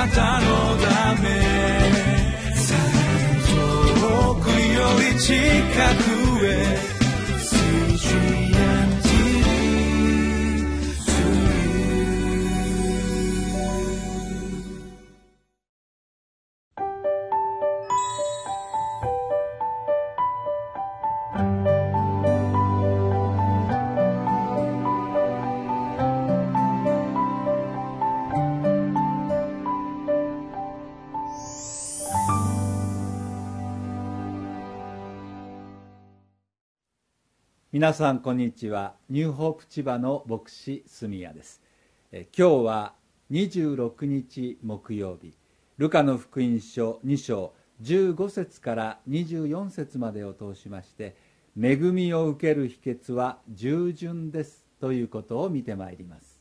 なたのため。遠くより近く。皆さんこんにちは。ニューホープ千葉の牧師住谷です。え今日は26日木曜日。ルカの福音書2章15節から24節までを通しまして恵みを受ける秘訣は従順ですということを見てまいります。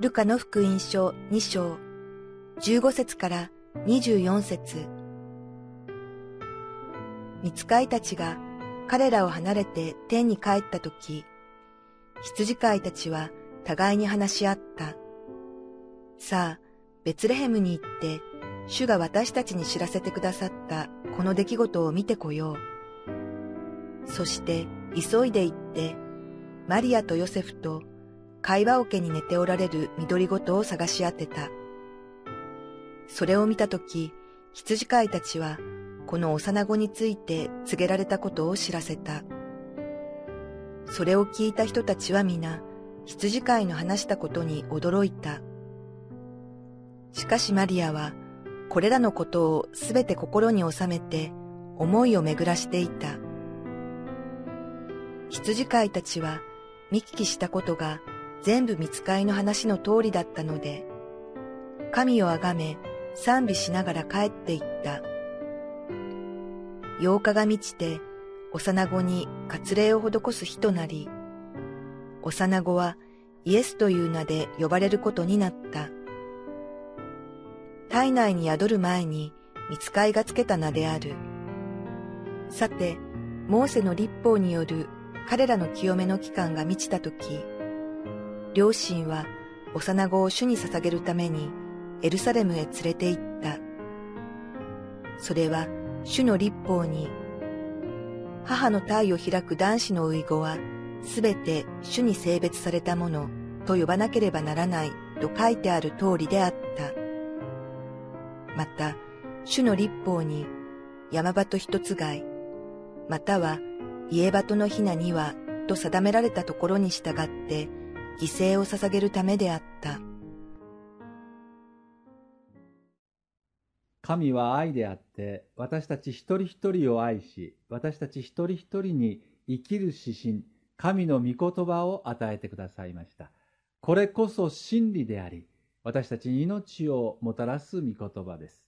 ルカの福音書2章15節から24節見つかいたちが彼らを離れて天に帰ったとき、羊飼いたちは互いに話し合った。さあ、ベツレヘムに行って、主が私たちに知らせてくださったこの出来事を見てこよう。そして急いで行って、マリアとヨセフと会話桶に寝ておられる緑ごとを探し当てた。それを見たとき、羊飼いたちは、この幼子について告げられたことを知らせた。それを聞いた人たちは皆、羊飼いの話したことに驚いた。しかしマリアは、これらのことをすべて心に収めて、思いを巡らしていた。羊飼いたちは、見聞きしたことが全部見つかいの話の通りだったので、神をあがめ、賛美しながら帰っていった。8日が満ちて、幼子に割礼を施す日となり、幼子はイエスという名で呼ばれることになった。体内に宿る前に見つかいがつけた名である。さて、モーセの立法による彼らの清めの期間が満ちたとき、両親は幼子を主に捧げるためにエルサレムへ連れて行った。それは主の立法に、母の体を開く男子の遺語はすべて主に性別されたものと呼ばなければならないと書いてある通りであった。また、主の立法に山鳩一つ貝、または家鳩のひなにはと定められたところに従って犠牲を捧げるためであった。神は愛であって私たち一人一人を愛し私たち一人一人に生きる指針神の御言葉を与えてくださいました。これこそ真理であり私たちに命をもたらす御言葉です、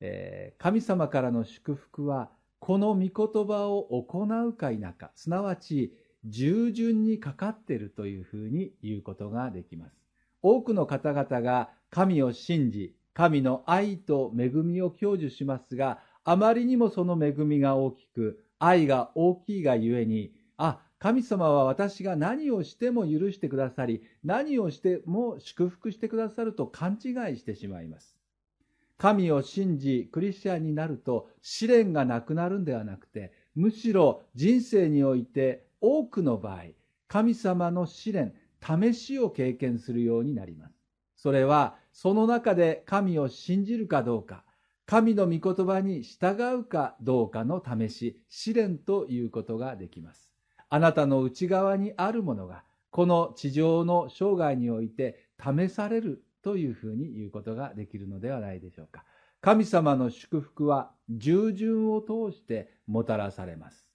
えー、神様からの祝福はこの御言葉を行うか否かすなわち従順にかかっているというふうに言うことができます。多くの方々が神を信じ神の愛と恵みを享受しますが、あまりにもその恵みが大きく、愛が大きいがゆえに、あ、神様は私が何をしても許してくださり、何をしても祝福してくださると勘違いしてしまいます。神を信じ、クリスチャンになると試練がなくなるんではなくて、むしろ人生において多くの場合、神様の試練、試しを経験するようになります。それはその中で神を信じるかどうか、神の御言葉に従うかどうかの試し、試練ということができます。あなたの内側にあるものが、この地上の生涯において試されるというふうに言うことができるのではないでしょうか。神様の祝福は従順を通してもたらされます。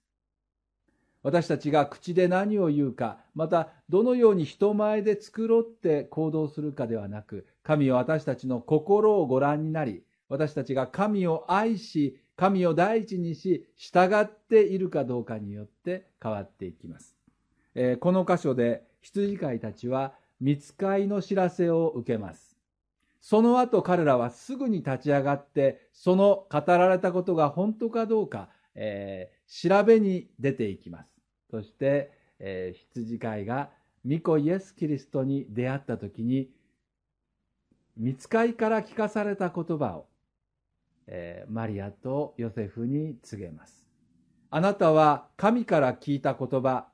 私たちが口で何を言うか、またどのように人前で繕って行動するかではなく、神は私たちの心をご覧になり、私たちが神を愛し、神を第一にし、従っているかどうかによって変わっていきます。えー、この箇所で羊飼いたちは見つかいの知らせを受けます。その後彼らはすぐに立ち上がって、その語られたことが本当かどうか、えー、調べに出ていきます。そして、えー、羊飼いが御子イエス・キリストに出会った時に、見つかいから聞かされた言葉を、えー、マリアとヨセフに告げます。あなたは神から聞いた言葉、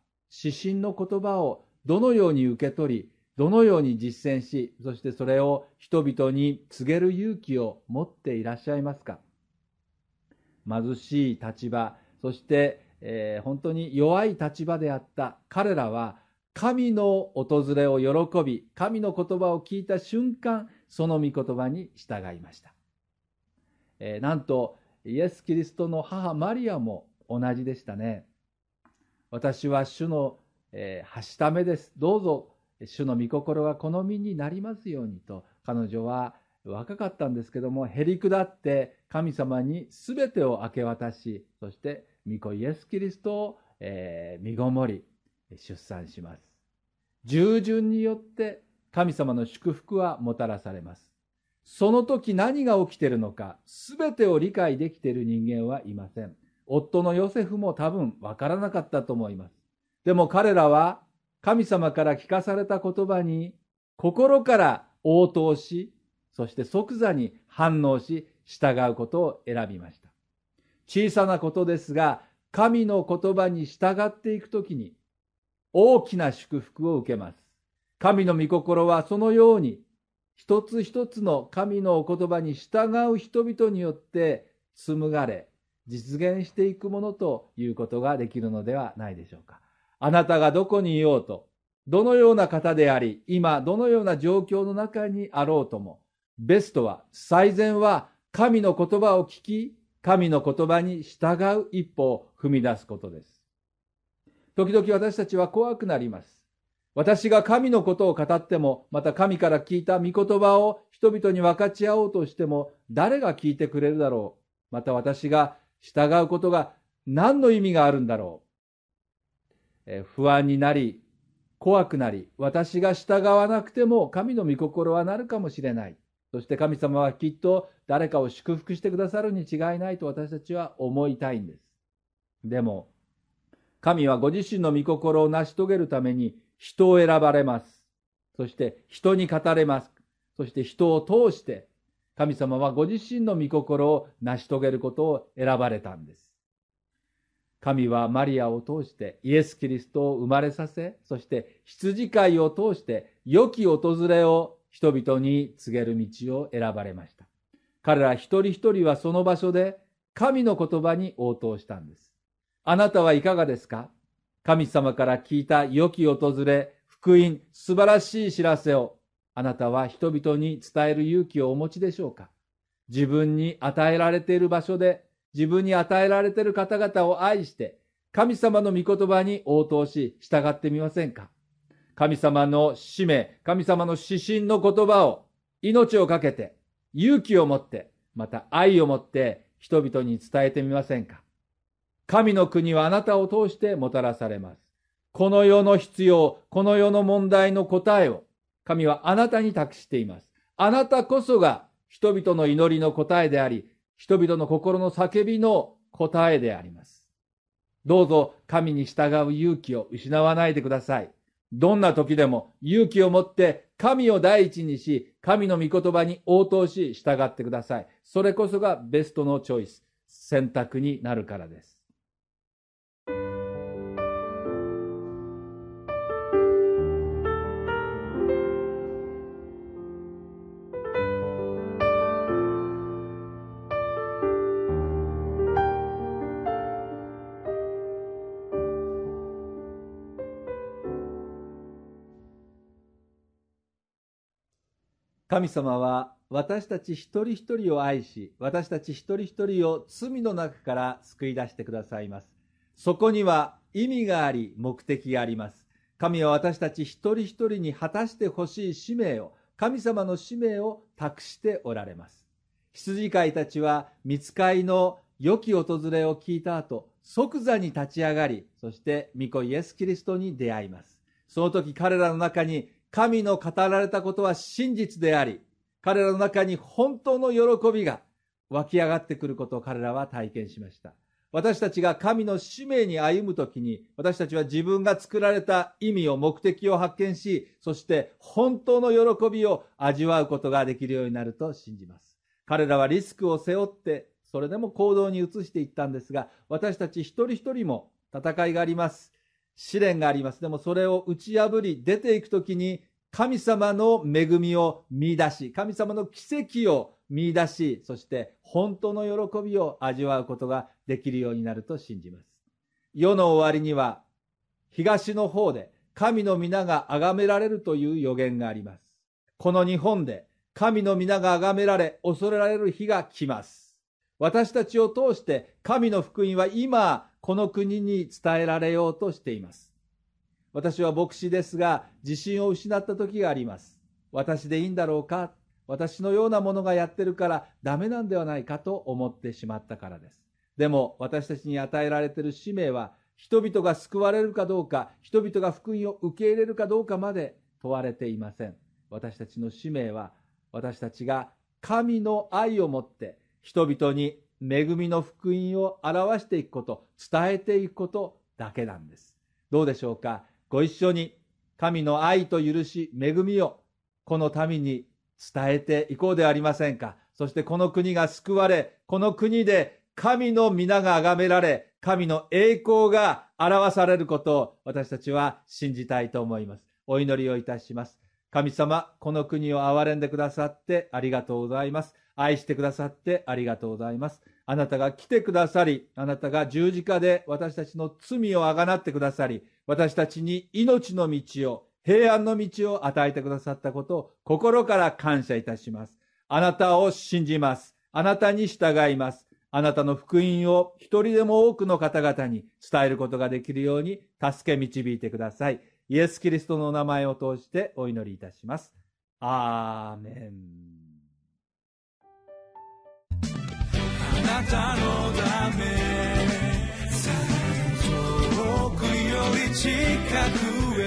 指針の言葉をどのように受け取り、どのように実践し、そしてそれを人々に告げる勇気を持っていらっしゃいますか？貧しい立場、そして、えー、本当に弱い立場であった彼らは、神の訪れを喜び、神の言葉を聞いた瞬間、その御言葉に従いました。えー、なんと、イエス・キリストの母マリアも同じでしたね。私は主の、えー、はしためです。どうぞ主の御心が好みになりますようにと彼女は若かったんですけどもへり下って神様に全てを明け渡しそして御子イエス・キリストを、えー、身ごもり出産します従順によって神様の祝福はもたらされますその時何が起きているのか全てを理解できている人間はいません夫のヨセフも多分わからなかったと思いますでも彼らは神様から聞かされた言葉に心から応答し、そして即座に反応し、従うことを選びました。小さなことですが、神の言葉に従っていくときに、大きな祝福を受けます。神の御心はそのように、一つ一つの神のお言葉に従う人々によって紡がれ、実現していくものということができるのではないでしょうか。あなたがどこにいようと、どのような方であり、今どのような状況の中にあろうとも、ベストは、最善は神の言葉を聞き、神の言葉に従う一歩を踏み出すことです。時々私たちは怖くなります。私が神のことを語っても、また神から聞いた御言葉を人々に分かち合おうとしても、誰が聞いてくれるだろう。また私が従うことが何の意味があるんだろう。不安になり、怖くなり、私が従わなくても神の御心はなるかもしれない。そして神様はきっと誰かを祝福してくださるに違いないと私たちは思いたいんです。でも、神はご自身の御心を成し遂げるために人を選ばれます。そして人に語れます。そして人を通して神様はご自身の御心を成し遂げることを選ばれたんです。神はマリアを通してイエス・キリストを生まれさせ、そして羊飼いを通して良き訪れを人々に告げる道を選ばれました。彼ら一人一人はその場所で神の言葉に応答したんです。あなたはいかがですか？神様から聞いた良き訪れ、福音、素晴らしい知らせをあなたは人々に伝える勇気をお持ちでしょうか？自分に与えられている場所で自分に与えられている方々を愛して、神様の御言葉に応答し、従ってみませんか？神様の使命、神様の指針の言葉を命をかけて、勇気を持って、また愛を持って人々に伝えてみませんか？神の国はあなたを通してもたらされます。この世の必要、この世の問題の答えを神はあなたに託しています。あなたこそが人々の祈りの答えであり、人々の心の叫びの答えであります。どうぞ神に従う勇気を失わないでください。どんな時でも勇気を持って神を第一にし、神の御言葉に応答し従ってください。それこそがベストのチョイス、選択になるからです。神様は私たち一人一人を愛し、私たち一人一人を罪の中から救い出してくださいます。そこには意味があり、目的があります。神は私たち一人一人に果たしてほしい使命を、神様の使命を託しておられます。羊飼いたちは見つかいの良き訪れを聞いた後、即座に立ち上がり、そして御子イエス・キリストに出会います。その時彼らの中に神の語られたことは真実であり、彼らの中に本当の喜びが湧き上がってくることを彼らは体験しました。私たちが神の使命に歩むときに、私たちは自分が作られた意味を、目的を発見し、そして本当の喜びを味わうことができるようになると信じます。彼らはリスクを背負って、それでも行動に移していったんですが、私たち一人一人も戦いがあります。試練があります。でもそれを打ち破り、出ていくときに、神様の恵みを見出し、神様の奇跡を見出し、そして本当の喜びを味わうことができるようになると信じます。世の終わりには、東の方で神の皆が崇められるという予言があります。この日本で神の皆が崇められ、恐れられる日が来ます。私たちを通して神の福音は今、この国に伝えられようとしています。私は牧師ですが、自信を失った時があります。私でいいんだろうか？私のようなものがやってるからダメなんではないかと思ってしまったからです。でも私たちに与えられている使命は人々が救われるかどうか、人々が福音を受け入れるかどうかまで問われていません。私たちの使命は私たちが神の愛を持って人々に恵みの福音を表していくこと、伝えていくことだけなんです。どうでしょうか？ご一緒に神の愛と許し、恵みをこの民に伝えていこうではありませんか？そしてこの国が救われ、この国で神の皆が崇められ、神の栄光が表されることを私たちは信じたいと思います。お祈りをいたします。神様、この国を憐れんでくださってありがとうございます。愛してくださってありがとうございます。あなたが来てくださり、あなたが十字架で私たちの罪をあがなってくださり、私たちに命の道を、平安の道を与えてくださったことを心から感謝いたします。あなたを信じます。あなたに従います。あなたの福音を一人でも多くの方々に伝えることができるように助け導いてください。イエス・キリストの名前を通してお祈りいたします。アーメン。なたのため。遠くより近くへ。